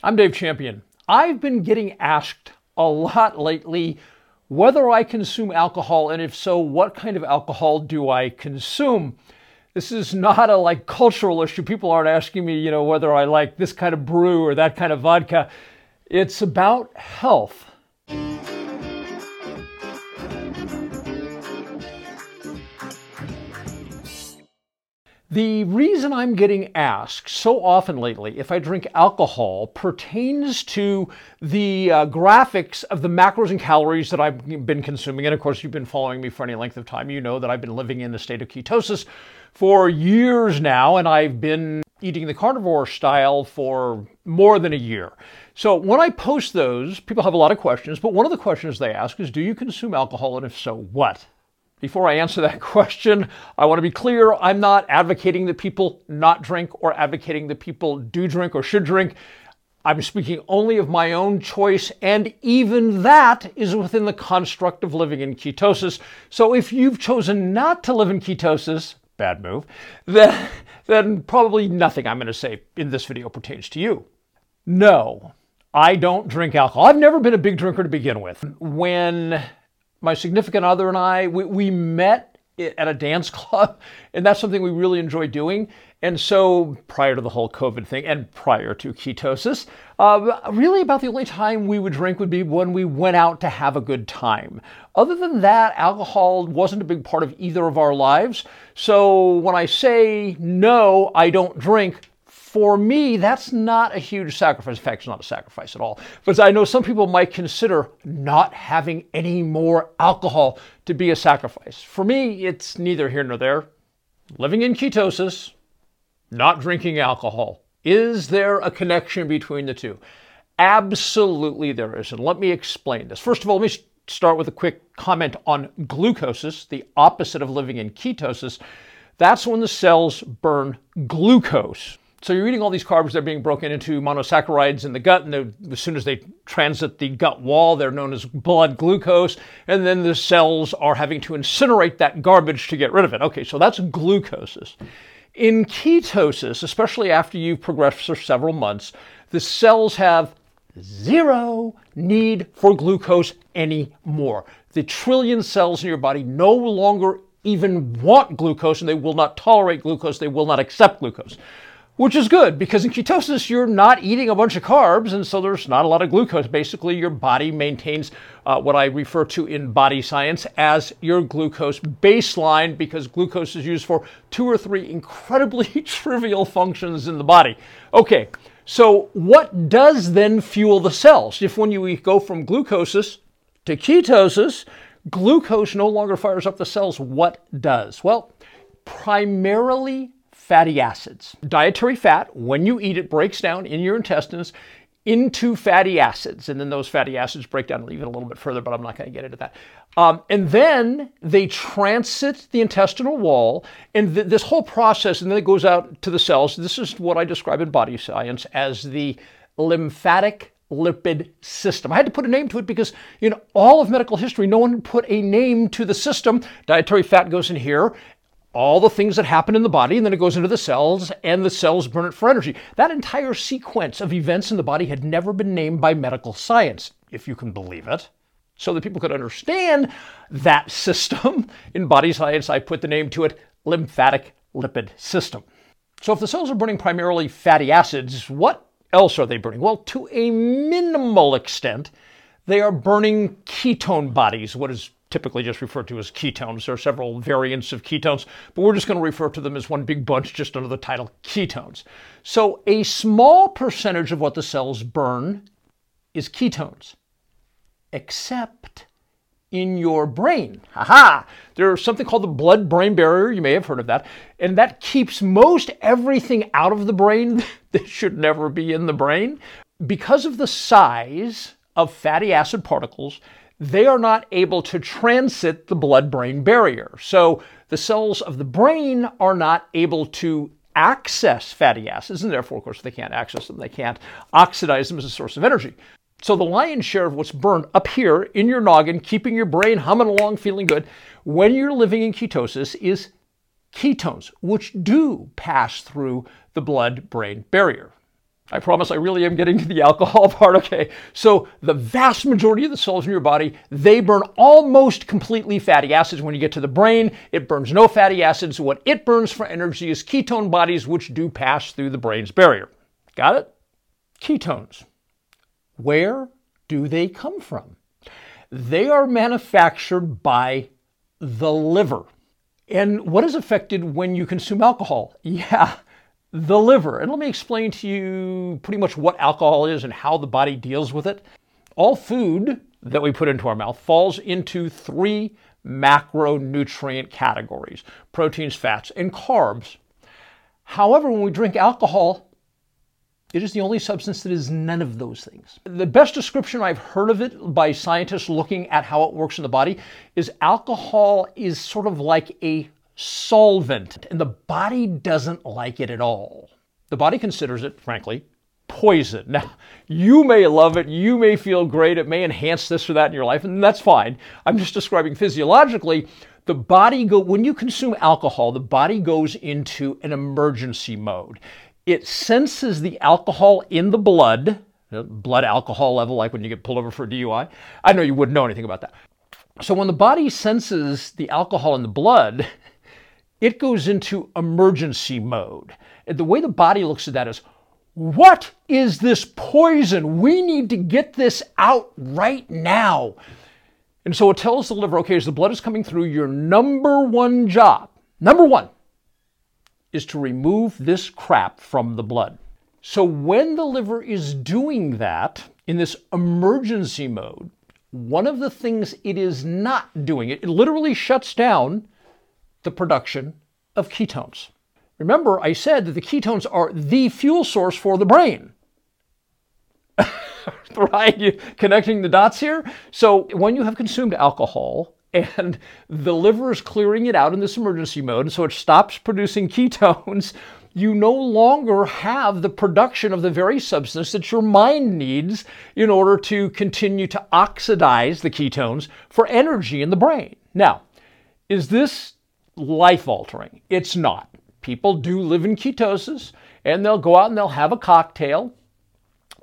I'm Dave Champion. I've been getting asked a lot lately whether I consume alcohol, and if so, what kind of alcohol do I consume? This is not a like cultural issue. People aren't asking me, you know, whether I like this kind of brew or that kind of vodka. It's about health. The reason I'm getting asked so often lately if I drink alcohol pertains to the uh, graphics of the macros and calories that I've been consuming. And of course, you've been following me for any length of time. You know that I've been living in a state of ketosis for years now, and I've been eating the carnivore style for more than a year. So when I post those, people have a lot of questions, but one of the questions they ask is Do you consume alcohol? And if so, what? Before I answer that question, I want to be clear I'm not advocating that people not drink or advocating that people do drink or should drink. I'm speaking only of my own choice, and even that is within the construct of living in ketosis. So if you've chosen not to live in ketosis, bad move, then, then probably nothing I'm going to say in this video pertains to you. No, I don't drink alcohol. I've never been a big drinker to begin with. When my significant other and I, we, we met at a dance club, and that's something we really enjoy doing. And so, prior to the whole COVID thing and prior to ketosis, uh, really about the only time we would drink would be when we went out to have a good time. Other than that, alcohol wasn't a big part of either of our lives. So, when I say no, I don't drink, for me, that's not a huge sacrifice. In fact, it's not a sacrifice at all. But I know some people might consider not having any more alcohol to be a sacrifice. For me, it's neither here nor there. Living in ketosis, not drinking alcohol. Is there a connection between the two? Absolutely, there is. And let me explain this. First of all, let me start with a quick comment on glucosis, the opposite of living in ketosis. That's when the cells burn glucose. So you're eating all these carbs that are being broken into monosaccharides in the gut, and as soon as they transit the gut wall, they're known as blood glucose, and then the cells are having to incinerate that garbage to get rid of it. Okay, so that's glucosis. In ketosis, especially after you've progressed for several months, the cells have zero need for glucose anymore. The trillion cells in your body no longer even want glucose and they will not tolerate glucose, they will not accept glucose which is good because in ketosis you're not eating a bunch of carbs and so there's not a lot of glucose. Basically your body maintains uh, what i refer to in body science as your glucose baseline because glucose is used for two or three incredibly trivial functions in the body. Okay so what does then fuel the cells? If when you go from glucosis to ketosis glucose no longer fires up the cells what does? Well primarily fatty acids. Dietary fat, when you eat it, breaks down in your intestines into fatty acids. And then those fatty acids break down even a little bit further, but I'm not going to get into that. Um, and then they transit the intestinal wall, and th- this whole process, and then it goes out to the cells. This is what I describe in body science as the lymphatic lipid system. I had to put a name to it because in all of medical history, no one put a name to the system. Dietary fat goes in here, all the things that happen in the body, and then it goes into the cells, and the cells burn it for energy. That entire sequence of events in the body had never been named by medical science, if you can believe it. So that people could understand that system, in body science, I put the name to it lymphatic lipid system. So if the cells are burning primarily fatty acids, what else are they burning? Well, to a minimal extent, they are burning ketone bodies, what is typically just referred to as ketones. There are several variants of ketones, but we're just going to refer to them as one big bunch just under the title ketones. So a small percentage of what the cells burn is ketones, except in your brain. Haha! There's something called the blood brain barrier. You may have heard of that. And that keeps most everything out of the brain that should never be in the brain. Because of the size of fatty acid particles, they are not able to transit the blood brain barrier. So the cells of the brain are not able to access fatty acids, and therefore, of course, they can't access them. They can't oxidize them as a source of energy. So the lion's share of what's burned up here in your noggin, keeping your brain humming along, feeling good, when you're living in ketosis is ketones, which do pass through the blood brain barrier. I promise I really am getting to the alcohol part. Okay. So the vast majority of the cells in your body, they burn almost completely fatty acids. When you get to the brain, it burns no fatty acids. What it burns for energy is ketone bodies, which do pass through the brain's barrier. Got it? Ketones. Where do they come from? They are manufactured by the liver. And what is affected when you consume alcohol? Yeah, the liver. And let me explain to you pretty much what alcohol is and how the body deals with it. All food that we put into our mouth falls into three macronutrient categories proteins, fats, and carbs. However, when we drink alcohol, it is the only substance that is none of those things. The best description I've heard of it by scientists looking at how it works in the body is alcohol is sort of like a solvent, and the body doesn't like it at all. The body considers it, frankly, poison. Now, you may love it, you may feel great, it may enhance this or that in your life, and that's fine. I'm just describing physiologically. The body go when you consume alcohol, the body goes into an emergency mode it senses the alcohol in the blood, blood alcohol level, like when you get pulled over for a DUI. I know you wouldn't know anything about that. So when the body senses the alcohol in the blood, it goes into emergency mode. And the way the body looks at that is, what is this poison? We need to get this out right now. And so it tells the liver, okay, as the blood is coming through, your number one job, number one, is to remove this crap from the blood. So when the liver is doing that in this emergency mode, one of the things it is not doing, it literally shuts down the production of ketones. Remember, I said that the ketones are the fuel source for the brain. right? You connecting the dots here? So when you have consumed alcohol, and the liver is clearing it out in this emergency mode, and so it stops producing ketones. You no longer have the production of the very substance that your mind needs in order to continue to oxidize the ketones for energy in the brain. Now, is this life altering? It's not. People do live in ketosis and they'll go out and they'll have a cocktail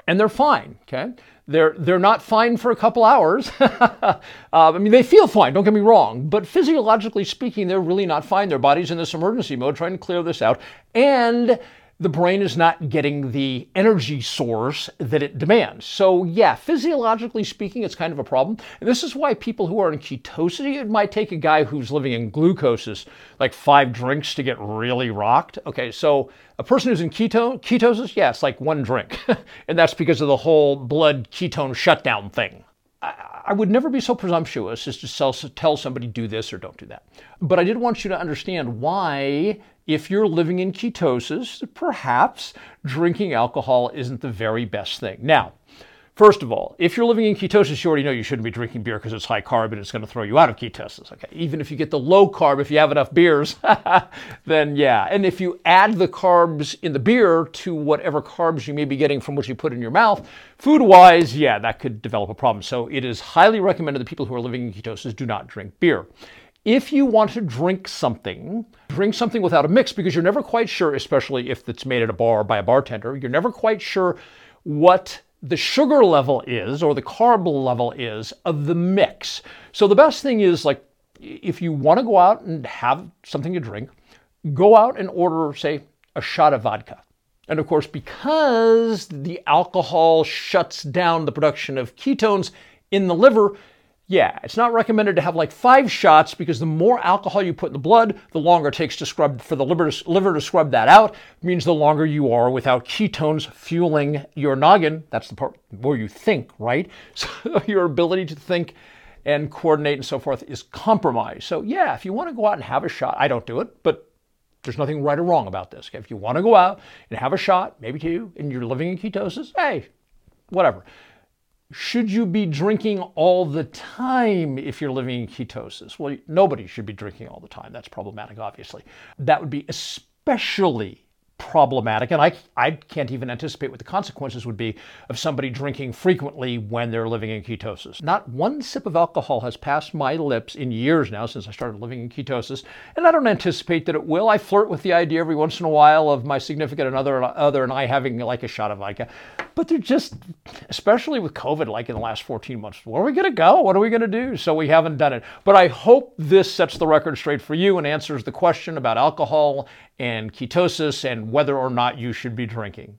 and they're fine, okay? They're, they're not fine for a couple hours. uh, I mean, they feel fine, don't get me wrong, but physiologically speaking, they're really not fine. Their body's in this emergency mode trying to clear this out. And the brain is not getting the energy source that it demands. So, yeah, physiologically speaking, it's kind of a problem. And this is why people who are in ketosis, it might take a guy who's living in glucosis like five drinks to get really rocked. Okay, so a person who's in keto, ketosis, yeah, it's like one drink. and that's because of the whole blood ketone shutdown thing. I would never be so presumptuous as to tell somebody do this or don't do that. But I did want you to understand why if you're living in ketosis, perhaps drinking alcohol isn't the very best thing. Now, First of all, if you're living in ketosis, you already know you shouldn't be drinking beer because it's high carb and it's going to throw you out of ketosis. Okay, even if you get the low carb, if you have enough beers, then yeah. And if you add the carbs in the beer to whatever carbs you may be getting from what you put in your mouth, food-wise, yeah, that could develop a problem. So it is highly recommended that people who are living in ketosis do not drink beer. If you want to drink something, drink something without a mix because you're never quite sure, especially if it's made at a bar by a bartender, you're never quite sure what the sugar level is or the carb level is of the mix. So the best thing is like if you want to go out and have something to drink, go out and order, say, a shot of vodka. And of course, because the alcohol shuts down the production of ketones in the liver, yeah, it's not recommended to have like five shots because the more alcohol you put in the blood, the longer it takes to scrub for the liver to, liver to scrub that out. It means the longer you are without ketones fueling your noggin. That's the part where you think, right? So your ability to think and coordinate and so forth is compromised. So yeah, if you want to go out and have a shot, I don't do it, but there's nothing right or wrong about this. Okay? If you want to go out and have a shot, maybe two, and you're living in ketosis, hey, whatever. Should you be drinking all the time if you're living in ketosis? Well, nobody should be drinking all the time. That's problematic, obviously. That would be especially problematic. And I, I can't even anticipate what the consequences would be of somebody drinking frequently when they're living in ketosis. Not one sip of alcohol has passed my lips in years now since I started living in ketosis, and I don't anticipate that it will. I flirt with the idea every once in a while of my significant other, other and I having like a shot of vodka. But they're just, especially with COVID, like in the last 14 months, where are we going to go? What are we going to do? So we haven't done it. But I hope this sets the record straight for you and answers the question about alcohol and ketosis and whether or not you should be drinking.